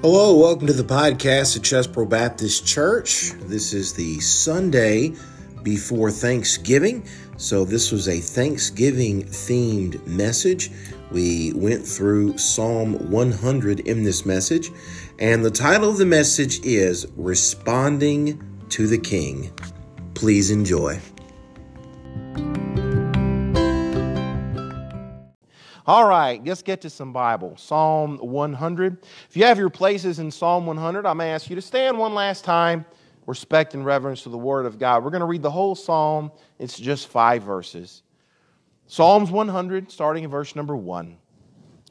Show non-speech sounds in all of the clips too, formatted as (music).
Hello, welcome to the podcast at Chesbro Baptist Church. This is the Sunday before Thanksgiving. So, this was a Thanksgiving themed message. We went through Psalm 100 in this message, and the title of the message is Responding to the King. Please enjoy. All right, let's get to some Bible. Psalm 100. If you have your places in Psalm 100, I'm going to ask you to stand one last time, respect and reverence to the Word of God. We're going to read the whole psalm, it's just five verses. Psalms 100, starting in verse number 1.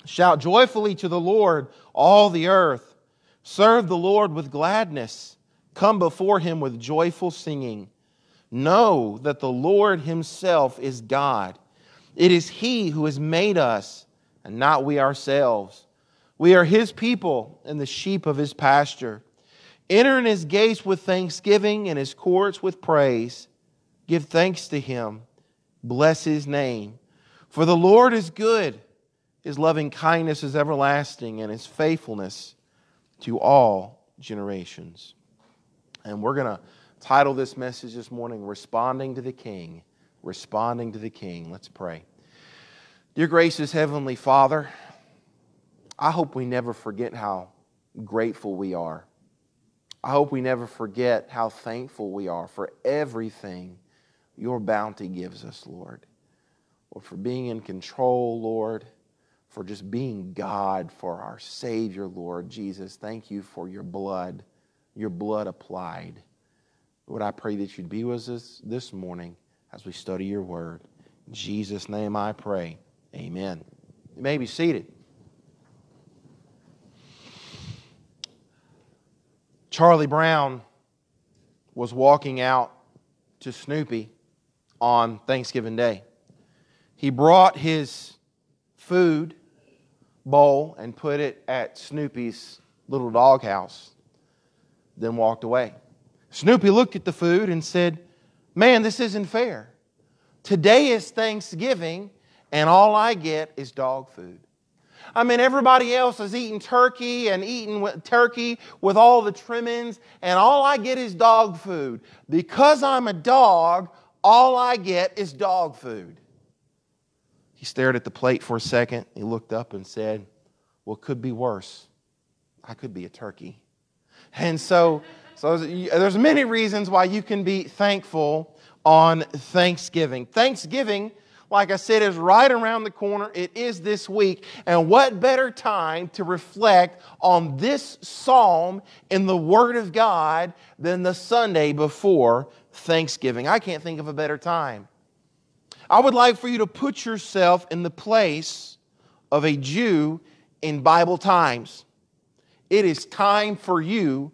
Shout joyfully to the Lord, all the earth. Serve the Lord with gladness. Come before him with joyful singing. Know that the Lord himself is God. It is He who has made us, and not we ourselves. We are His people and the sheep of His pasture. Enter in His gates with thanksgiving and His courts with praise. Give thanks to Him. Bless His name. For the Lord is good. His loving kindness is everlasting, and His faithfulness to all generations. And we're going to title this message this morning, Responding to the King responding to the King. Let's pray. Dear gracious Heavenly Father, I hope we never forget how grateful we are. I hope we never forget how thankful we are for everything your bounty gives us, Lord. Or for being in control, Lord, for just being God, for our Savior, Lord Jesus. Thank you for your blood, your blood applied. Lord, I pray that you'd be with us this morning as we study your word. In Jesus' name I pray. Amen. You may be seated. Charlie Brown was walking out to Snoopy on Thanksgiving Day. He brought his food bowl and put it at Snoopy's little doghouse, then walked away. Snoopy looked at the food and said, Man, this isn't fair. Today is Thanksgiving, and all I get is dog food. I mean, everybody else is eating turkey and eating turkey with all the trimmings, and all I get is dog food. Because I'm a dog, all I get is dog food. He stared at the plate for a second. He looked up and said, Well, could be worse. I could be a turkey. And so so there's many reasons why you can be thankful on Thanksgiving. Thanksgiving, like I said, is right around the corner. It is this week. And what better time to reflect on this psalm in the Word of God than the Sunday before Thanksgiving? I can't think of a better time. I would like for you to put yourself in the place of a Jew in Bible times. It is time for you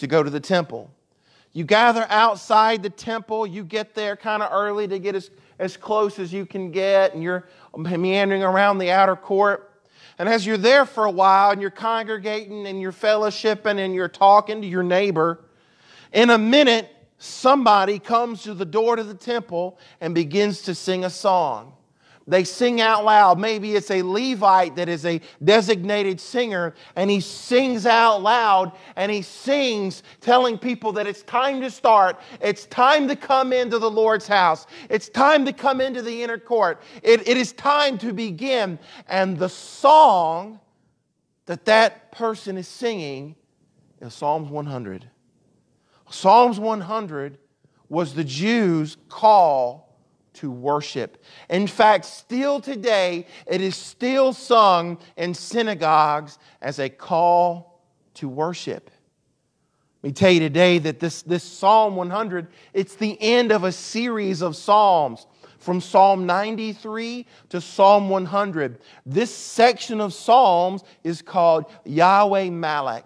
to go to the temple. You gather outside the temple, you get there kind of early to get as, as close as you can get, and you're meandering around the outer court. And as you're there for a while and you're congregating and you're fellowshipping and you're talking to your neighbor, in a minute, somebody comes to the door to the temple and begins to sing a song. They sing out loud. Maybe it's a Levite that is a designated singer, and he sings out loud and he sings, telling people that it's time to start. It's time to come into the Lord's house. It's time to come into the inner court. it, it is time to begin. And the song that that person is singing is Psalms 100. Psalms 100 was the Jews' call to worship. In fact, still today, it is still sung in synagogues as a call to worship. Let me tell you today that this, this Psalm 100, it's the end of a series of Psalms from Psalm 93 to Psalm 100. This section of Psalms is called Yahweh Malek.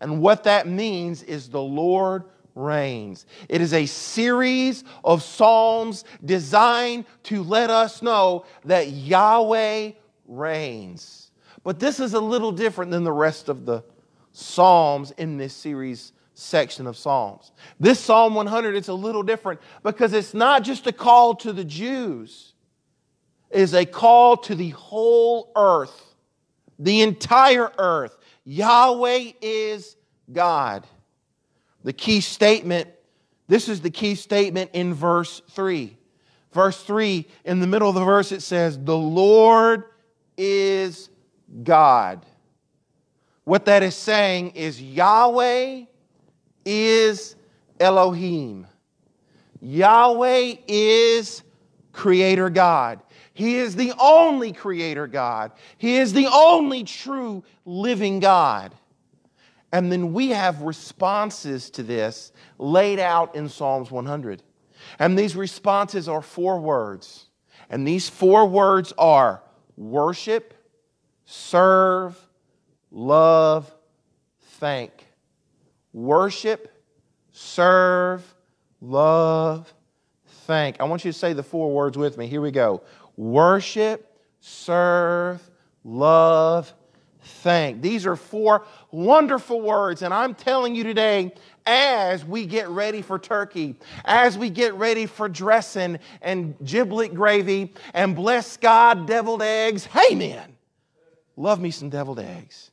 And what that means is the Lord reigns. It is a series of Psalms designed to let us know that Yahweh reigns. But this is a little different than the rest of the Psalms in this series section of Psalms. This Psalm 100 is a little different because it's not just a call to the Jews, it is a call to the whole earth, the entire earth. Yahweh is God. The key statement, this is the key statement in verse 3. Verse 3, in the middle of the verse, it says, The Lord is God. What that is saying is Yahweh is Elohim. Yahweh is Creator God. He is the only Creator God. He is the only true living God. And then we have responses to this laid out in Psalms 100. And these responses are four words. And these four words are worship, serve, love, thank. Worship, serve, love, thank. I want you to say the four words with me. Here we go worship, serve, love, thank. These are four wonderful words, and I'm telling you today, as we get ready for turkey, as we get ready for dressing and giblet gravy and bless God, deviled eggs, hey man, love me some deviled eggs.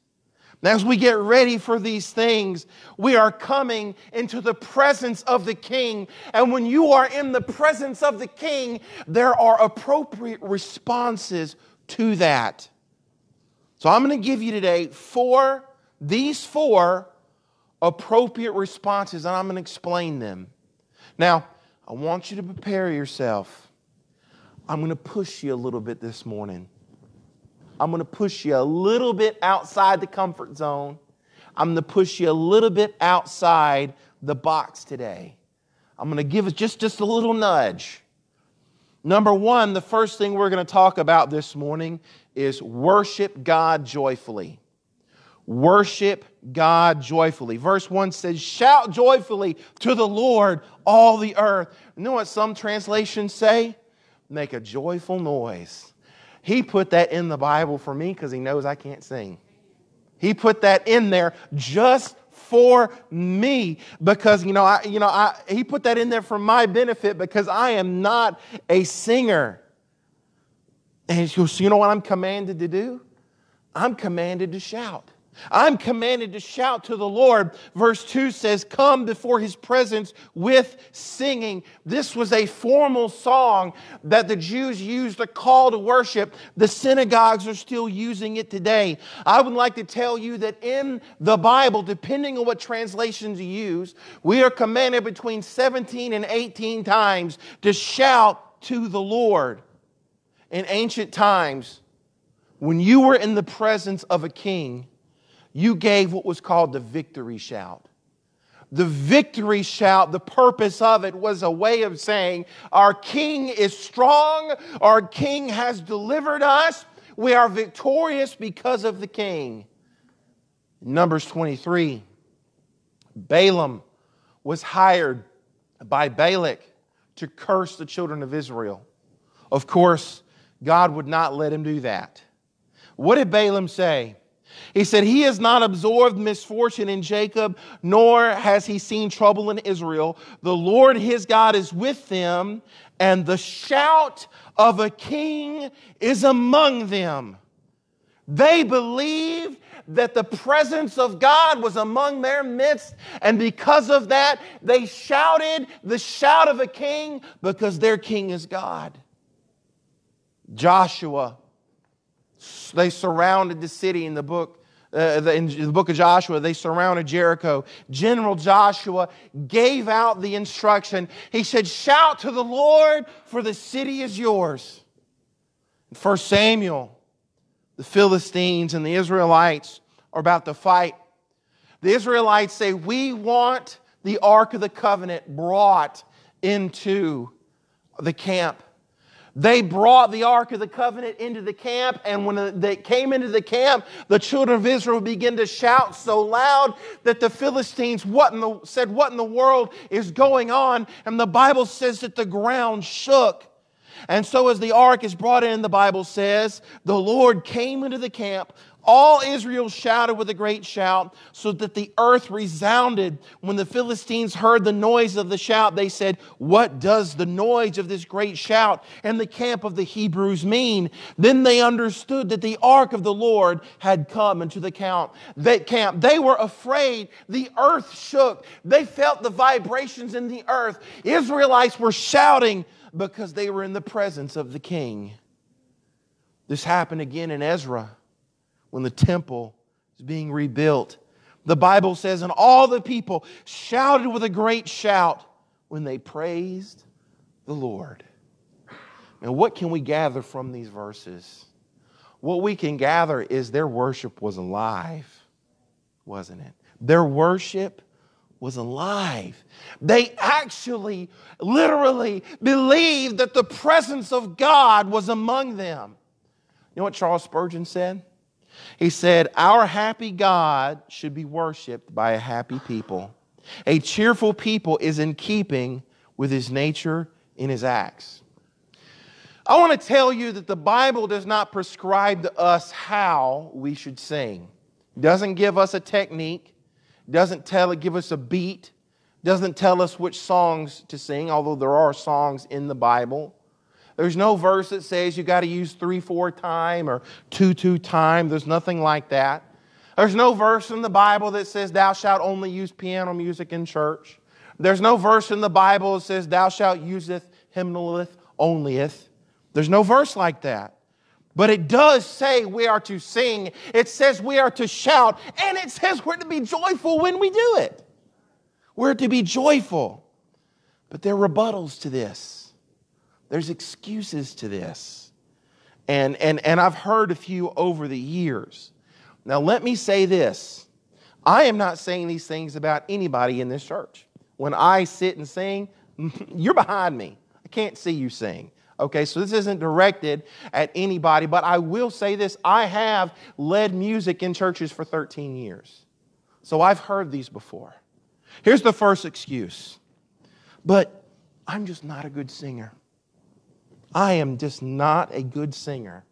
As we get ready for these things, we are coming into the presence of the King. And when you are in the presence of the King, there are appropriate responses to that. So I'm going to give you today four, these four appropriate responses, and I'm going to explain them. Now, I want you to prepare yourself. I'm going to push you a little bit this morning. I'm going to push you a little bit outside the comfort zone. I'm going to push you a little bit outside the box today. I'm going to give us just, just a little nudge. Number one, the first thing we're going to talk about this morning is worship God joyfully. Worship God joyfully. Verse 1 says, Shout joyfully to the Lord, all the earth. You know what some translations say? Make a joyful noise. He put that in the Bible for me because he knows I can't sing. He put that in there just for me because you know I you know I he put that in there for my benefit because I am not a singer. And he goes, you know what I'm commanded to do? I'm commanded to shout. I'm commanded to shout to the Lord. Verse 2 says, Come before his presence with singing. This was a formal song that the Jews used to call to worship. The synagogues are still using it today. I would like to tell you that in the Bible, depending on what translations you use, we are commanded between 17 and 18 times to shout to the Lord. In ancient times, when you were in the presence of a king, you gave what was called the victory shout. The victory shout, the purpose of it was a way of saying, Our King is strong, our King has delivered us, we are victorious because of the King. Numbers 23, Balaam was hired by Balak to curse the children of Israel. Of course, God would not let him do that. What did Balaam say? He said, He has not absorbed misfortune in Jacob, nor has he seen trouble in Israel. The Lord his God is with them, and the shout of a king is among them. They believed that the presence of God was among their midst, and because of that, they shouted the shout of a king because their king is God. Joshua they surrounded the city in the book. Uh, in the book of Joshua, they surrounded Jericho. General Joshua gave out the instruction. He said, Shout to the Lord, for the city is yours. In 1 Samuel, the Philistines and the Israelites are about to fight. The Israelites say, We want the Ark of the Covenant brought into the camp. They brought the Ark of the Covenant into the camp, and when they came into the camp, the children of Israel began to shout so loud that the Philistines what the, said, What in the world is going on? And the Bible says that the ground shook. And so, as the ark is brought in, the Bible says, the Lord came into the camp All Israel shouted with a great shout, so that the earth resounded. When the Philistines heard the noise of the shout, they said, What does the noise of this great shout and the camp of the Hebrews mean? Then they understood that the ark of the Lord had come into the camp. They were afraid. The earth shook. They felt the vibrations in the earth. Israelites were shouting because they were in the presence of the king. This happened again in Ezra when the temple is being rebuilt. The Bible says, and all the people shouted with a great shout when they praised the Lord. And what can we gather from these verses? What we can gather is their worship was alive, wasn't it? Their worship was alive. They actually, literally believed that the presence of God was among them. You know what Charles Spurgeon said? He said, Our happy God should be worshiped by a happy people. A cheerful people is in keeping with his nature in his acts. I want to tell you that the Bible does not prescribe to us how we should sing. It doesn't give us a technique, doesn't tell it give us a beat, doesn't tell us which songs to sing, although there are songs in the Bible. There's no verse that says you got to use three, four time or two, two time. There's nothing like that. There's no verse in the Bible that says thou shalt only use piano music in church. There's no verse in the Bible that says thou shalt useth hymnalith onlyeth. There's no verse like that. But it does say we are to sing. It says we are to shout. And it says we're to be joyful when we do it. We're to be joyful. But there are rebuttals to this. There's excuses to this. And, and, and I've heard a few over the years. Now, let me say this I am not saying these things about anybody in this church. When I sit and sing, (laughs) you're behind me. I can't see you sing. Okay, so this isn't directed at anybody, but I will say this I have led music in churches for 13 years. So I've heard these before. Here's the first excuse, but I'm just not a good singer. I am just not a good singer.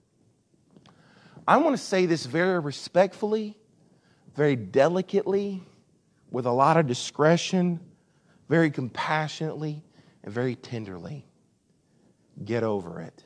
I want to say this very respectfully, very delicately, with a lot of discretion, very compassionately, and very tenderly. Get over it.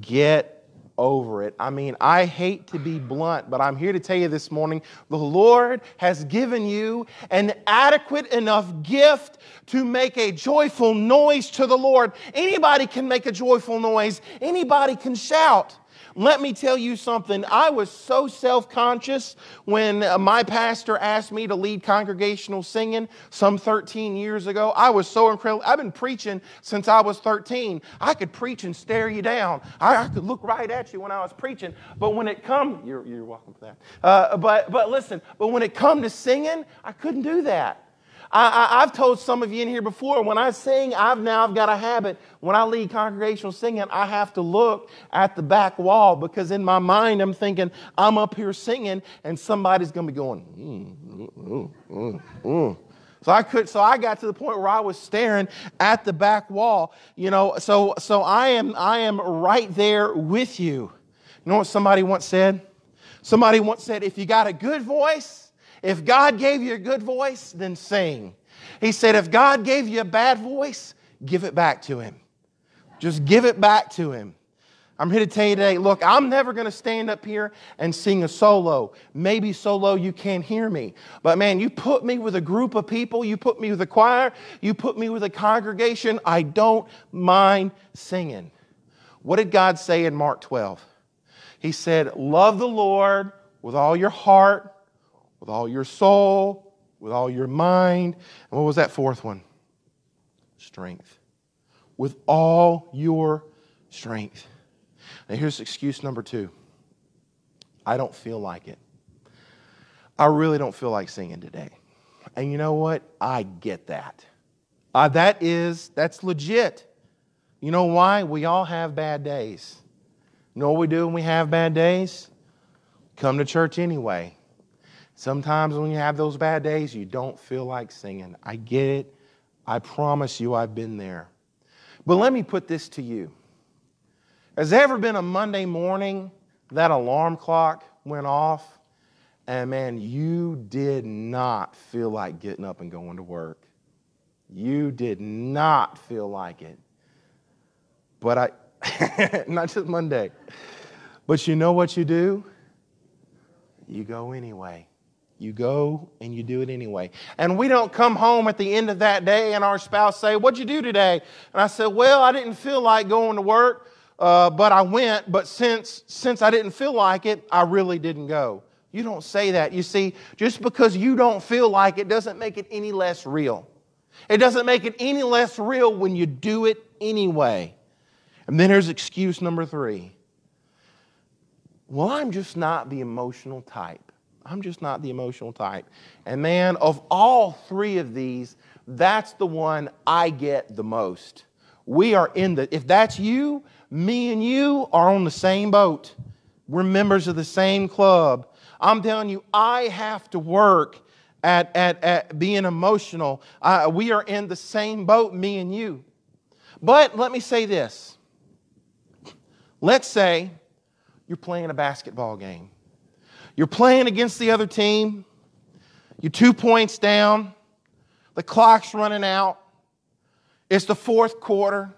Get over it. I mean, I hate to be blunt, but I'm here to tell you this morning the Lord has given you an adequate enough gift to make a joyful noise to the Lord. Anybody can make a joyful noise, anybody can shout. Let me tell you something. I was so self conscious when uh, my pastor asked me to lead congregational singing some 13 years ago. I was so incredible. I've been preaching since I was 13. I could preach and stare you down, I, I could look right at you when I was preaching. But when it come, you're, you're welcome for that. Uh, but, but listen, but when it come to singing, I couldn't do that. I, have told some of you in here before, when I sing, I've now I've got a habit. When I lead congregational singing, I have to look at the back wall because in my mind I'm thinking I'm up here singing and somebody's going to be going. Mm, mm, mm, mm, so I could, so I got to the point where I was staring at the back wall. You know, so so I am I am right there with you. You know what somebody once said? Somebody once said, if you got a good voice if God gave you a good voice, then sing. He said, if God gave you a bad voice, give it back to Him. Just give it back to Him. I'm here to tell you today look, I'm never going to stand up here and sing a solo. Maybe solo you can't hear me. But man, you put me with a group of people, you put me with a choir, you put me with a congregation, I don't mind singing. What did God say in Mark 12? He said, Love the Lord with all your heart, with all your soul, with all your mind. And what was that fourth one? Strength. With all your strength. Now, here's excuse number two I don't feel like it. I really don't feel like singing today. And you know what? I get that. Uh, that is, that's legit. You know why? We all have bad days. You know what we do when we have bad days? Come to church anyway. Sometimes when you have those bad days, you don't feel like singing. I get it. I promise you, I've been there. But let me put this to you Has there ever been a Monday morning that alarm clock went off, and man, you did not feel like getting up and going to work. You did not feel like it. But I, (laughs) not just Monday, but you know what you do? You go anyway. You go and you do it anyway. And we don't come home at the end of that day and our spouse say, What'd you do today? And I said, Well, I didn't feel like going to work, uh, but I went. But since, since I didn't feel like it, I really didn't go. You don't say that. You see, just because you don't feel like it doesn't make it any less real. It doesn't make it any less real when you do it anyway. And then there's excuse number three. Well, I'm just not the emotional type. I'm just not the emotional type. And man, of all three of these, that's the one I get the most. We are in the, if that's you, me and you are on the same boat. We're members of the same club. I'm telling you, I have to work at, at, at being emotional. Uh, we are in the same boat, me and you. But let me say this. Let's say you're playing a basketball game you're playing against the other team. You're two points down. The clock's running out. It's the fourth quarter.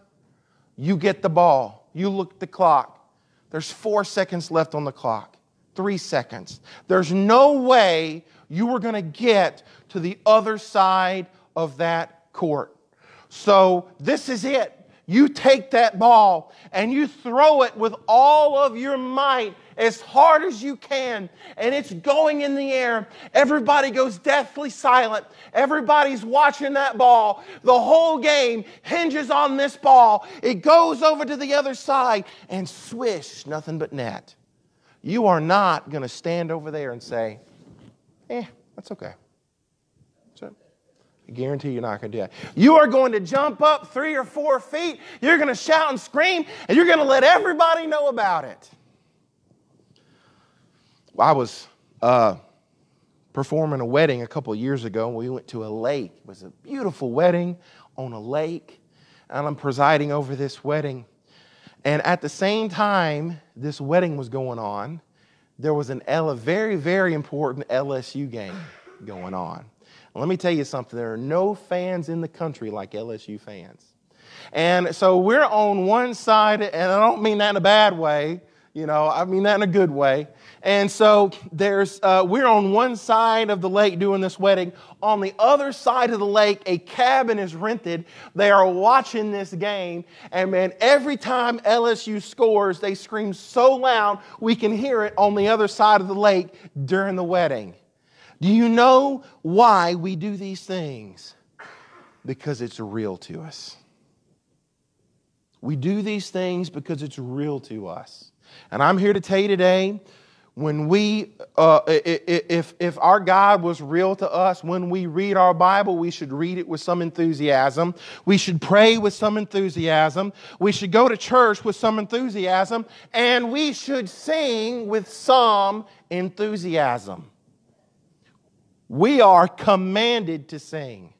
You get the ball. You look at the clock. There's four seconds left on the clock, three seconds. There's no way you were going to get to the other side of that court. So, this is it. You take that ball and you throw it with all of your might as hard as you can, and it's going in the air. Everybody goes deathly silent. Everybody's watching that ball. The whole game hinges on this ball. It goes over to the other side, and swish, nothing but net. You are not going to stand over there and say, eh, that's okay. I guarantee you're not going to do that. You are going to jump up three or four feet. You're going to shout and scream, and you're going to let everybody know about it. I was uh, performing a wedding a couple years ago. We went to a lake. It was a beautiful wedding on a lake, and I'm presiding over this wedding. And at the same time this wedding was going on, there was an L- a very, very important LSU game going on. Let me tell you something there are no fans in the country like LSU fans. And so we're on one side, and I don't mean that in a bad way, you know, I mean that in a good way. And so there's, uh, we're on one side of the lake doing this wedding. On the other side of the lake, a cabin is rented. They are watching this game. And man, every time LSU scores, they scream so loud we can hear it on the other side of the lake during the wedding. Do you know why we do these things? Because it's real to us. We do these things because it's real to us. And I'm here to tell you today when we, uh, if, if our God was real to us, when we read our Bible, we should read it with some enthusiasm. We should pray with some enthusiasm. We should go to church with some enthusiasm. And we should sing with some enthusiasm. We are commanded to sing.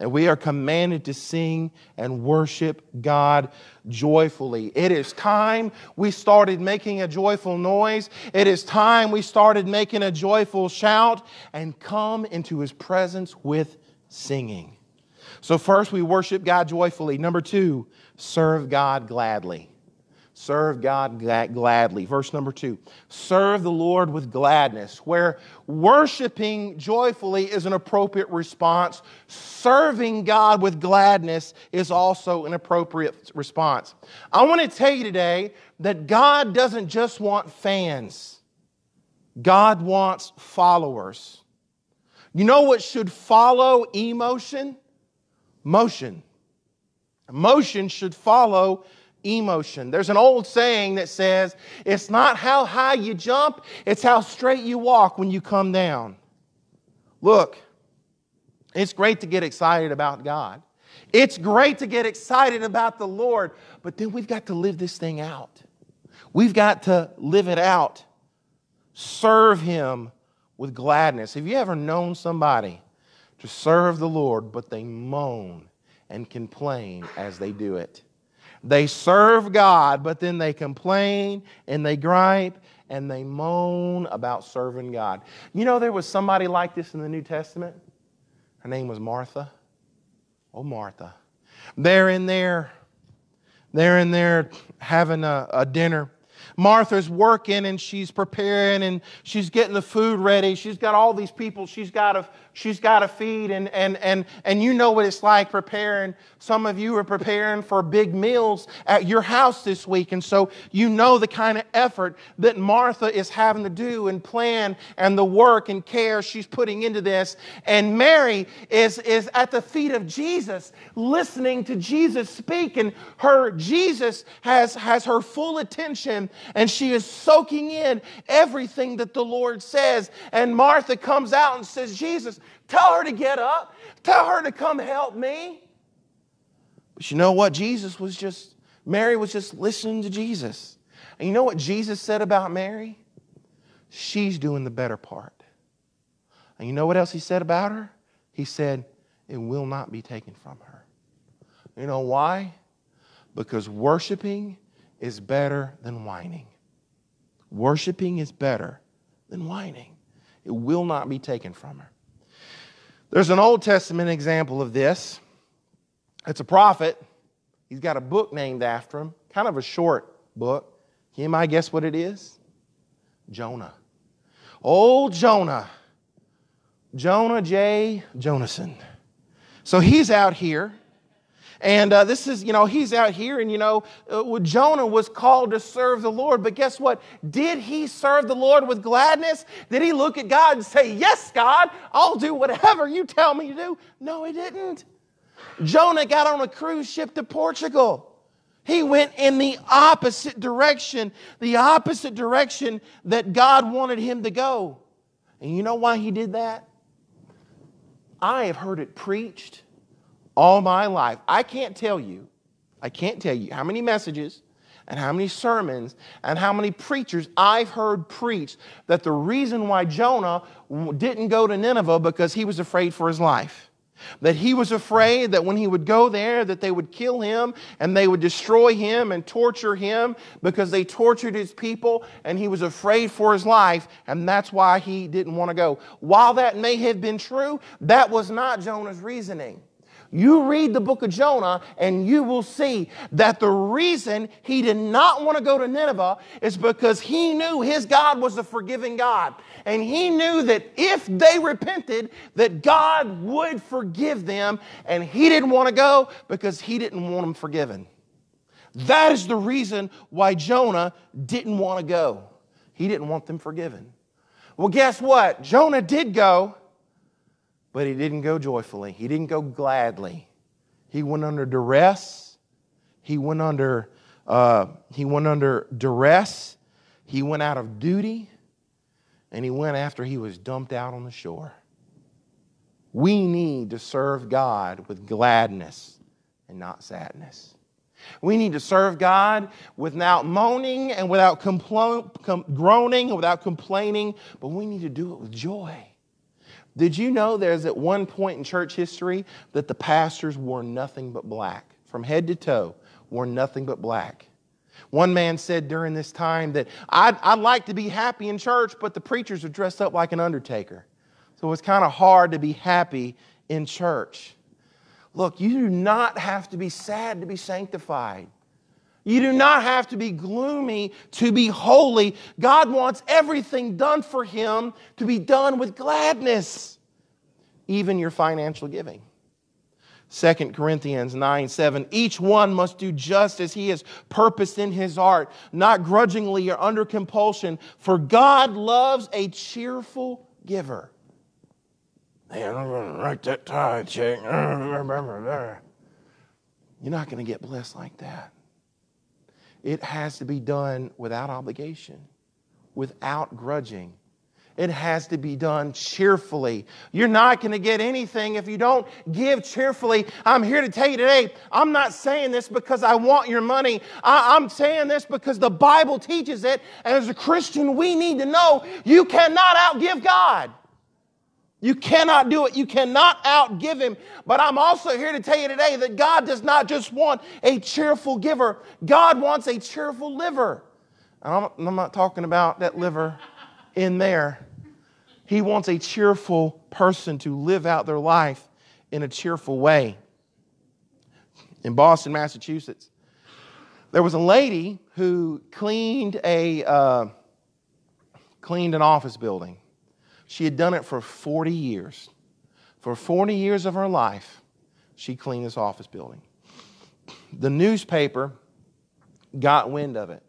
And we are commanded to sing and worship God joyfully. It is time we started making a joyful noise. It is time we started making a joyful shout and come into his presence with singing. So, first, we worship God joyfully. Number two, serve God gladly. Serve God gladly. Verse number two serve the Lord with gladness. Where worshiping joyfully is an appropriate response, serving God with gladness is also an appropriate response. I want to tell you today that God doesn't just want fans, God wants followers. You know what should follow emotion? Motion. Motion should follow emotion. There's an old saying that says, it's not how high you jump, it's how straight you walk when you come down. Look, it's great to get excited about God. It's great to get excited about the Lord, but then we've got to live this thing out. We've got to live it out. Serve Him with gladness. Have you ever known somebody to serve the Lord, but they moan and complain as they do it? They serve God, but then they complain and they gripe and they moan about serving God. You know, there was somebody like this in the New Testament. Her name was Martha. Oh, Martha. They're in there, they're in there having a, a dinner Martha's working and she's preparing and she's getting the food ready. She's got all these people she's got to, she's got to feed. And, and, and, and you know what it's like preparing. Some of you are preparing for big meals at your house this week. And so you know the kind of effort that Martha is having to do and plan and the work and care she's putting into this. And Mary is, is at the feet of Jesus, listening to Jesus speak. And her Jesus has, has her full attention and she is soaking in everything that the Lord says. And Martha comes out and says, Jesus, tell her to get up, tell her to come help me. But you know what? Jesus was just, Mary was just listening to Jesus. And you know what Jesus said about Mary? She's doing the better part. And you know what else he said about her? He said, It will not be taken from her. You know why? Because worshiping is better than whining. Worshiping is better than whining. It will not be taken from her. There's an Old Testament example of this. It's a prophet. He's got a book named after him, kind of a short book. Can anybody guess what it is? Jonah. Old Jonah. Jonah J. Jonason. So he's out here and uh, this is, you know, he's out here, and, you know, uh, Jonah was called to serve the Lord. But guess what? Did he serve the Lord with gladness? Did he look at God and say, Yes, God, I'll do whatever you tell me to do? No, he didn't. Jonah got on a cruise ship to Portugal. He went in the opposite direction, the opposite direction that God wanted him to go. And you know why he did that? I have heard it preached all my life. I can't tell you, I can't tell you how many messages and how many sermons and how many preachers I've heard preach that the reason why Jonah didn't go to Nineveh because he was afraid for his life. That he was afraid that when he would go there that they would kill him and they would destroy him and torture him because they tortured his people and he was afraid for his life and that's why he didn't want to go. While that may have been true that was not jonah's reasoning you read the book of Jonah and you will see that the reason he did not want to go to Nineveh is because he knew his God was a forgiving God. And he knew that if they repented, that God would forgive them. And he didn't want to go because he didn't want them forgiven. That is the reason why Jonah didn't want to go. He didn't want them forgiven. Well, guess what? Jonah did go, but he didn't go joyfully. He didn't go gladly. He went under duress. He went under, uh, he went under duress. He went out of duty. And he went after he was dumped out on the shore. We need to serve God with gladness and not sadness. We need to serve God without moaning and without complo- com- groaning and without complaining, but we need to do it with joy. Did you know there's at one point in church history that the pastors wore nothing but black? From head to toe, wore nothing but black. One man said during this time that I'd, I'd like to be happy in church, but the preachers are dressed up like an undertaker. So it's kind of hard to be happy in church. Look, you do not have to be sad to be sanctified. You do not have to be gloomy to be holy. God wants everything done for Him to be done with gladness, even your financial giving. 2 Corinthians 9 7. Each one must do just as he has purposed in his heart, not grudgingly or under compulsion, for God loves a cheerful giver. Man, I'm going to write that tithe check. (laughs) You're not going to get blessed like that. It has to be done without obligation, without grudging. It has to be done cheerfully. You're not going to get anything if you don't give cheerfully. I'm here to tell you today, I'm not saying this because I want your money. I, am saying this because the Bible teaches it. And as a Christian, we need to know you cannot outgive God. You cannot do it. You cannot outgive him. But I'm also here to tell you today that God does not just want a cheerful giver, God wants a cheerful liver. I'm, I'm not talking about that liver in there. He wants a cheerful person to live out their life in a cheerful way. In Boston, Massachusetts, there was a lady who cleaned a uh, cleaned an office building. She had done it for 40 years. For 40 years of her life, she cleaned this office building. The newspaper got wind of it.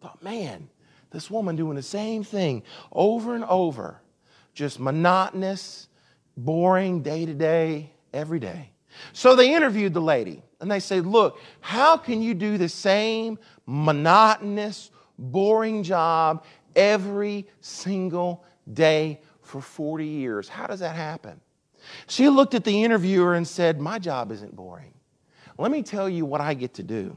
Thought, man, this woman doing the same thing over and over, just monotonous, boring, day to day, every day. So they interviewed the lady and they said, Look, how can you do the same monotonous, boring job every single day for 40 years. How does that happen? She looked at the interviewer and said, My job isn't boring. Let me tell you what I get to do.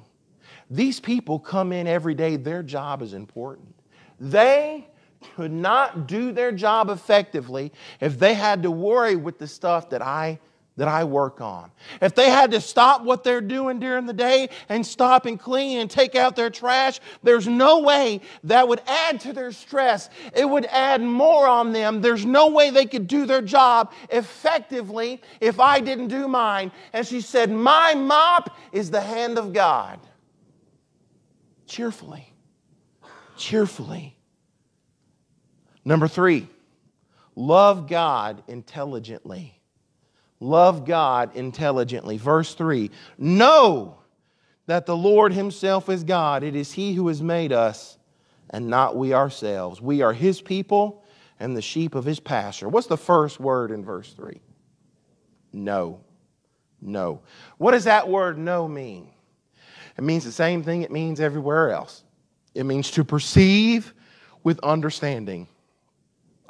These people come in every day, their job is important. They could not do their job effectively if they had to worry with the stuff that I that I work on. If they had to stop what they're doing during the day and stop and clean and take out their trash, there's no way that would add to their stress. It would add more on them. There's no way they could do their job effectively if I didn't do mine. And she said, My mop is the hand of God. Cheerfully. Cheerfully. Number three, love God intelligently. Love God intelligently. Verse 3 Know that the Lord Himself is God. It is He who has made us and not we ourselves. We are His people and the sheep of His pasture. What's the first word in verse 3? Know. Know. What does that word know mean? It means the same thing it means everywhere else. It means to perceive with understanding.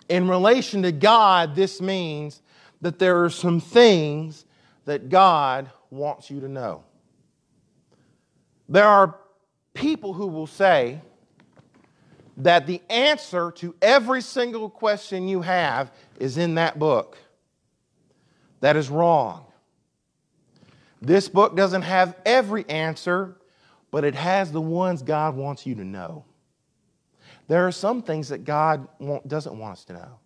In relation to God, this means that there are some things that God wants you to know. There are people who will say that the answer to every single question you have is in that book. That is wrong. This book doesn't have every answer, but it has the ones God wants you to know. There are some things that God doesn't want us to know.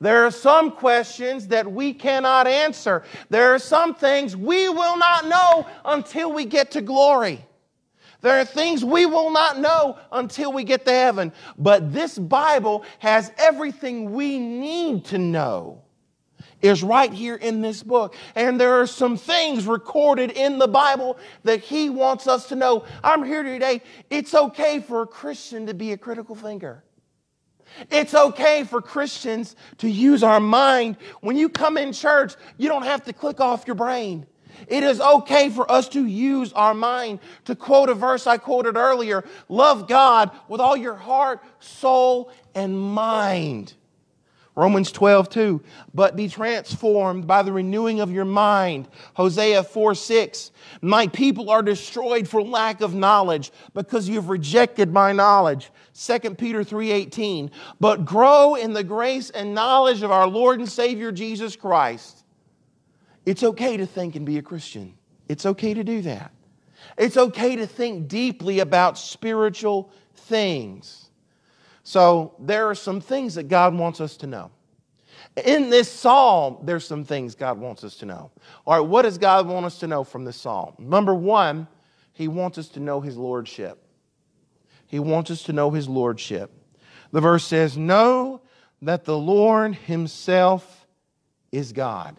There are some questions that we cannot answer. There are some things we will not know until we get to glory. There are things we will not know until we get to heaven. But this Bible has everything we need to know is right here in this book. And there are some things recorded in the Bible that he wants us to know. I'm here today. It's okay for a Christian to be a critical thinker. It's okay for Christians to use our mind. When you come in church, you don't have to click off your brain. It is okay for us to use our mind. To quote a verse I quoted earlier love God with all your heart, soul, and mind. Romans 12, 2. But be transformed by the renewing of your mind. Hosea 4, 6. My people are destroyed for lack of knowledge because you have rejected my knowledge. 2 Peter 3, 18. But grow in the grace and knowledge of our Lord and Savior Jesus Christ. It's okay to think and be a Christian. It's okay to do that. It's okay to think deeply about spiritual things. So there are some things that God wants us to know. In this psalm, there's some things God wants us to know. All right, what does God want us to know from this psalm? Number one, He wants us to know His lordship. He wants us to know His lordship. The verse says, Know that the Lord Himself is God.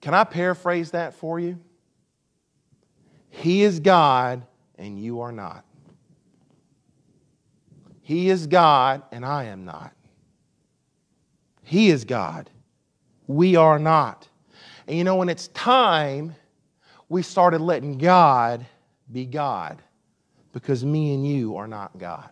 Can I paraphrase that for you? He is God and you are not. He is God, and I am not. He is God. We are not. And you know, when it's time, we started letting God be God because me and you are not God.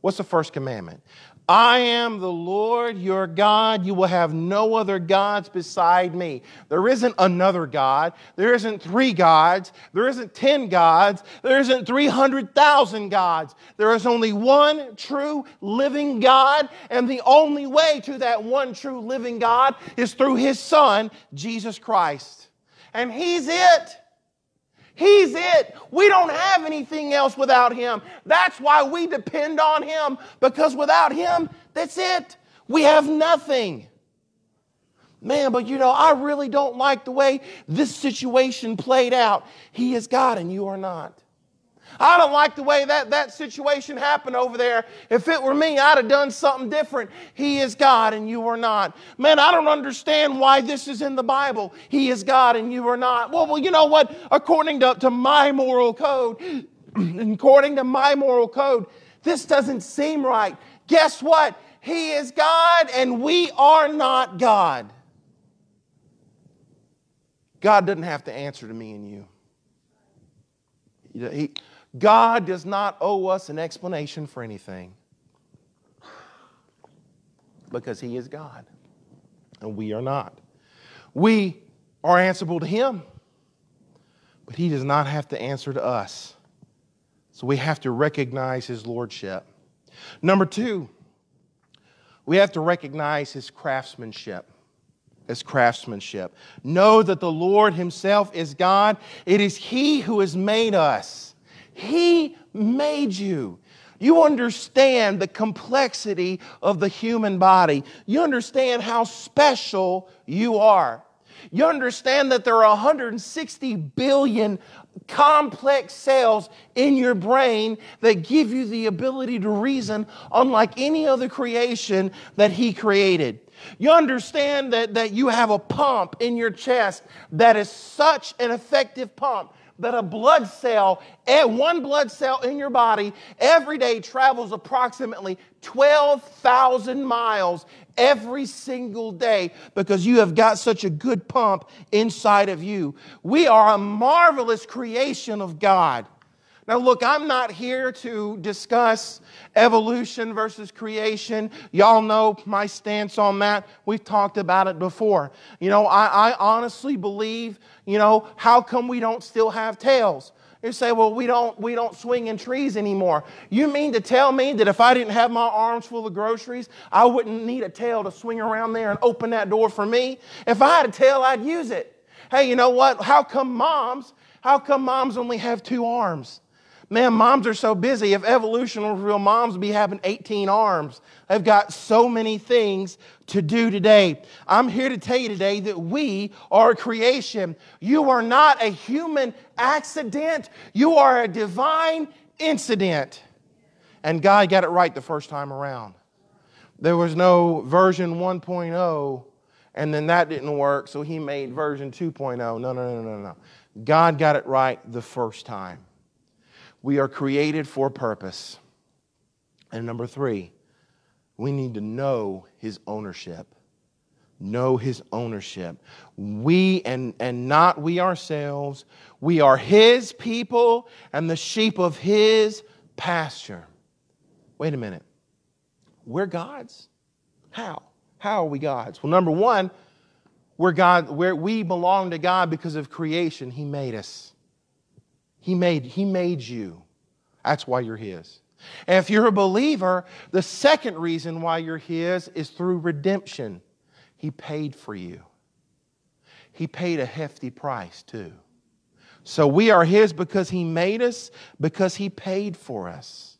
What's the first commandment? I am the Lord your God. You will have no other gods beside me. There isn't another God. There isn't three gods. There isn't 10 gods. There isn't 300,000 gods. There is only one true living God. And the only way to that one true living God is through his Son, Jesus Christ. And he's it. He's it. We don't have anything else without Him. That's why we depend on Him, because without Him, that's it. We have nothing. Man, but you know, I really don't like the way this situation played out. He is God and you are not. I don't like the way that, that situation happened over there. If it were me, I'd have done something different. He is God and you are not. Man, I don't understand why this is in the Bible. He is God and you are not. Well, well you know what? According to, to my moral code, (clears throat) according to my moral code, this doesn't seem right. Guess what? He is God and we are not God. God doesn't have to answer to me and you. He, God does not owe us an explanation for anything because He is God and we are not. We are answerable to Him, but He does not have to answer to us. So we have to recognize His Lordship. Number two, we have to recognize His craftsmanship as craftsmanship. Know that the Lord Himself is God. It is He who has made us. He made you. You understand the complexity of the human body. You understand how special you are. You understand that there are 160 billion complex cells in your brain that give you the ability to reason unlike any other creation that He created. You understand that, that you have a pump in your chest that is such an effective pump that a blood cell, eh, one blood cell in your body, every day travels approximately 12,000 miles every single day because you have got such a good pump inside of you. We are a marvelous creation of God. Now, look, I'm not here to discuss evolution versus creation. Y'all know my stance on that. We've talked about it before. You know, I, I honestly believe, you know, how come we don't still have tails? You say, well, we don't, we don't swing in trees anymore. You mean to tell me that if I didn't have my arms full of groceries, I wouldn't need a tail to swing around there and open that door for me? If I had a tail, I'd use it. Hey, you know what? How come moms, how come moms only have two arms? Man, moms are so busy. If evolution was real, moms would be having 18 arms. They've got so many things to do today. I'm here to tell you today that we are a creation. You are not a human accident, you are a divine incident. And God got it right the first time around. There was no version 1.0, and then that didn't work, so he made version 2.0. No, no, no, no, no. God got it right the first time. We are created for purpose. And number three, we need to know his ownership. Know his ownership. We and, and not we ourselves, we are his people and the sheep of his pasture. Wait a minute. We're God's? How? How are we God's? Well, number one, we're God, where we belong to God because of creation. He made us. He made, he made you. That's why you're His. And if you're a believer, the second reason why you're His is through redemption. He paid for you, He paid a hefty price too. So we are His because He made us, because He paid for us.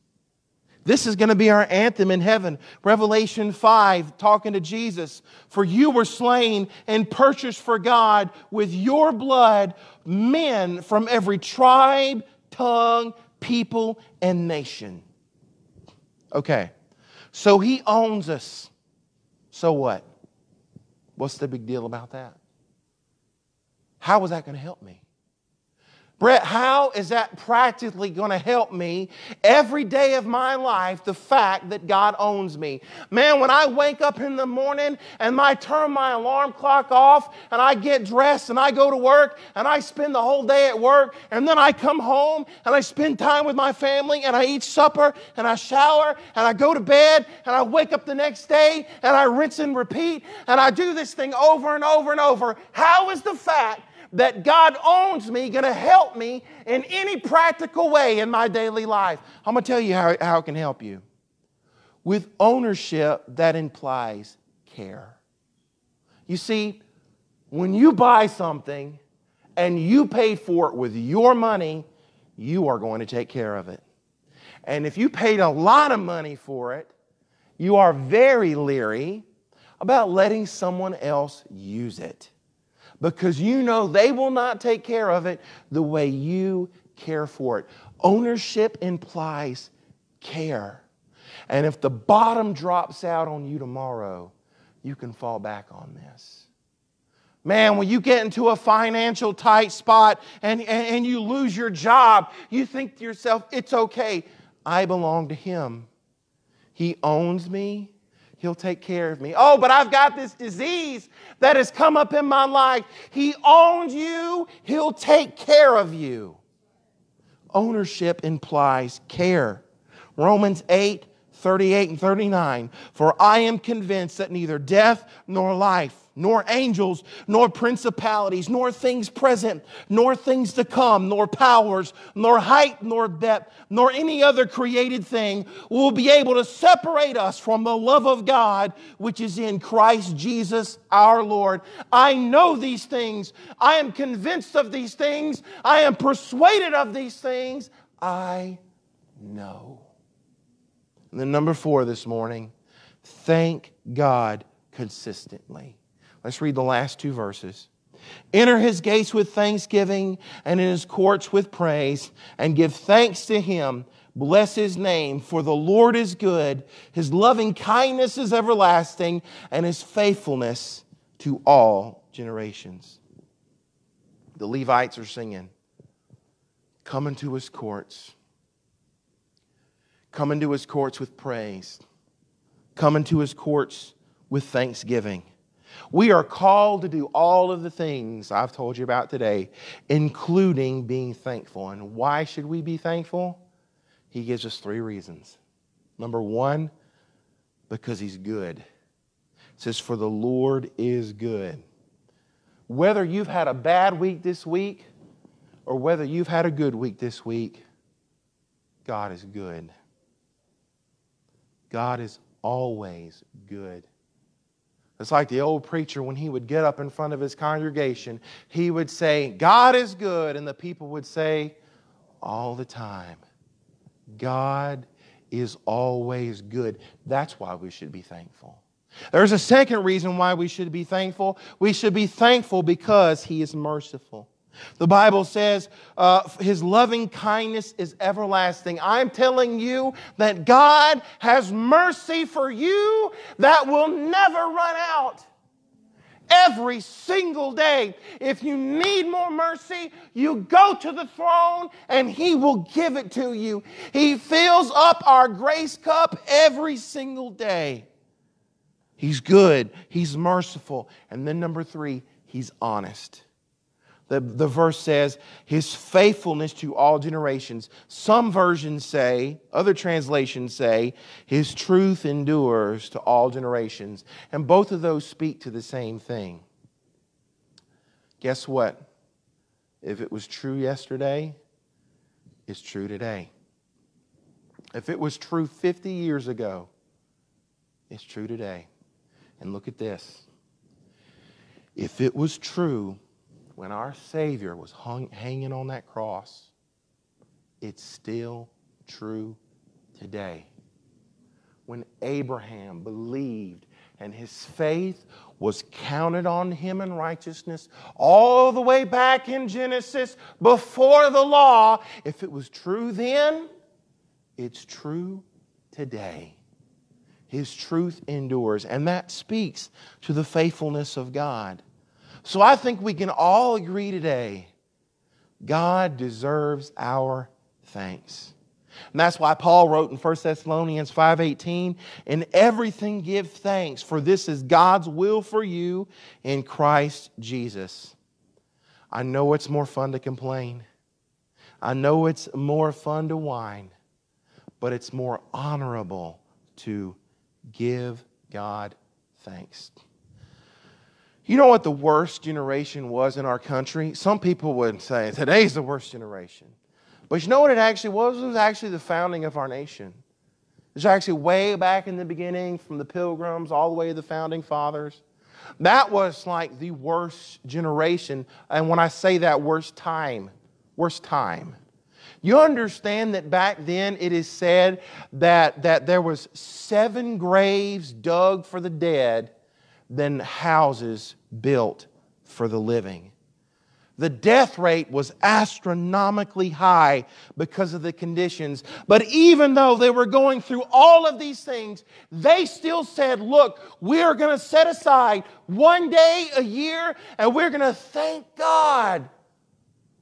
This is going to be our anthem in heaven. Revelation 5, talking to Jesus. For you were slain and purchased for God with your blood men from every tribe, tongue, people, and nation. Okay, so he owns us. So what? What's the big deal about that? How is that going to help me? Brett, how is that practically going to help me every day of my life? The fact that God owns me. Man, when I wake up in the morning and I turn my alarm clock off and I get dressed and I go to work and I spend the whole day at work and then I come home and I spend time with my family and I eat supper and I shower and I go to bed and I wake up the next day and I rinse and repeat and I do this thing over and over and over. How is the fact that God owns me going to help me in any practical way in my daily life. I'm going to tell you how, how it can help you. With ownership, that implies care. You see, when you buy something and you pay for it with your money, you are going to take care of it. And if you paid a lot of money for it, you are very leery about letting someone else use it because you know they will not take care of it the way you care for it. Ownership implies care. And if the bottom drops out on you tomorrow, you can fall back on this. Man, when you get into a financial tight spot and, and, and, you lose your job, you think to yourself, it's okay. I belong to Him. He owns me, He'll take care of me. Oh, but I've got this disease that has come up in my life. He owns you, He'll take care of you. Ownership implies care. Romans 8 38 and 39. For I am convinced that neither death nor life nor angels, nor principalities, nor things present, nor things to come, nor powers, nor height, nor depth, nor any other created thing will be able to separate us from the love of God which is in Christ Jesus our Lord. I know these things. I am convinced of these things. I am persuaded of these things. I know. And then, number four this morning, thank God consistently. Let's read the last two verses. Enter his gates with thanksgiving and in his courts with praise, and give thanks to him. Bless his name, for the Lord is good. His loving kindness is everlasting, and his faithfulness to all generations. The Levites are singing, Come into his courts. Come into his courts with praise. Come into his courts with thanksgiving. We are called to do all of the things I've told you about today, including being thankful. And why should we be thankful? He gives us three reasons. Number one, because he's good. It says, For the Lord is good. Whether you've had a bad week this week or whether you've had a good week this week, God is good. God is always good. It's like the old preacher when he would get up in front of his congregation, he would say, God is good. And the people would say, all the time, God is always good. That's why we should be thankful. There's a second reason why we should be thankful. We should be thankful because he is merciful. The Bible says uh, his loving kindness is everlasting. I'm telling you that God has mercy for you that will never run out. Every single day. If you need more mercy, you go to the throne and He will give it to you. He fills up our grace cup every single day. He's good, He's merciful. And then, number three, He's honest. The, the verse says, His faithfulness to all generations. Some versions say, other translations say, His truth endures to all generations. And both of those speak to the same thing. Guess what? If it was true yesterday, it's true today. If it was true 50 years ago, it's true today. And look at this. If it was true when our Savior was hung, hanging on that cross, it's still true today. When Abraham believed and his faith was counted on him in righteousness all the way back in Genesis before the law, if it was true then, it's true today. His truth endures, and that speaks to the faithfulness of God. So I think we can all agree today God deserves our thanks. And that's why Paul wrote in 1 Thessalonians 5:18, "In everything give thanks, for this is God's will for you in Christ Jesus." I know it's more fun to complain. I know it's more fun to whine, but it's more honorable to give God thanks. You know what the worst generation was in our country? Some people would say today's the worst generation. But you know what it actually was? It was actually the founding of our nation. It was actually way back in the beginning, from the pilgrims all the way to the founding fathers. That was like the worst generation. And when I say that, worst time, worst time. You understand that back then it is said that, that there was seven graves dug for the dead than houses built for the living. The death rate was astronomically high because of the conditions. But even though they were going through all of these things, they still said, Look, we are going to set aside one day a year and we're going to thank God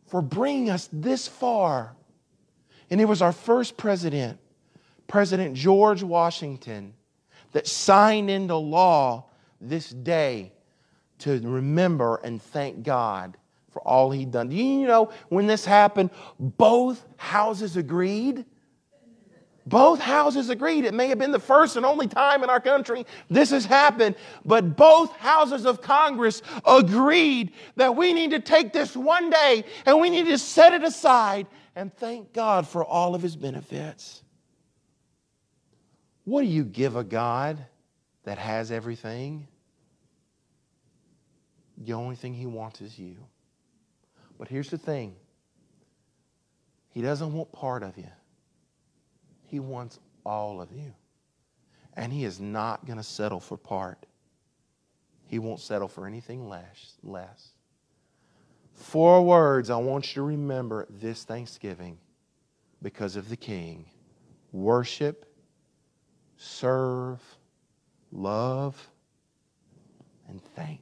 for bringing us this far. And it was our first president, President George Washington, that signed into law this day to remember and thank God for all he'd done. Do you know when this happened, both houses agreed? Both houses agreed. It may have been the first and only time in our country this has happened, but both houses of Congress agreed that we need to take this one day and we need to set it aside and thank God for all of his benefits. What do you give a God that has everything? The only thing he wants is you. But here's the thing He doesn't want part of you, He wants all of you. And He is not going to settle for part. He won't settle for anything less. less. Four words I want you to remember this Thanksgiving because of the King worship, serve, love, and thank.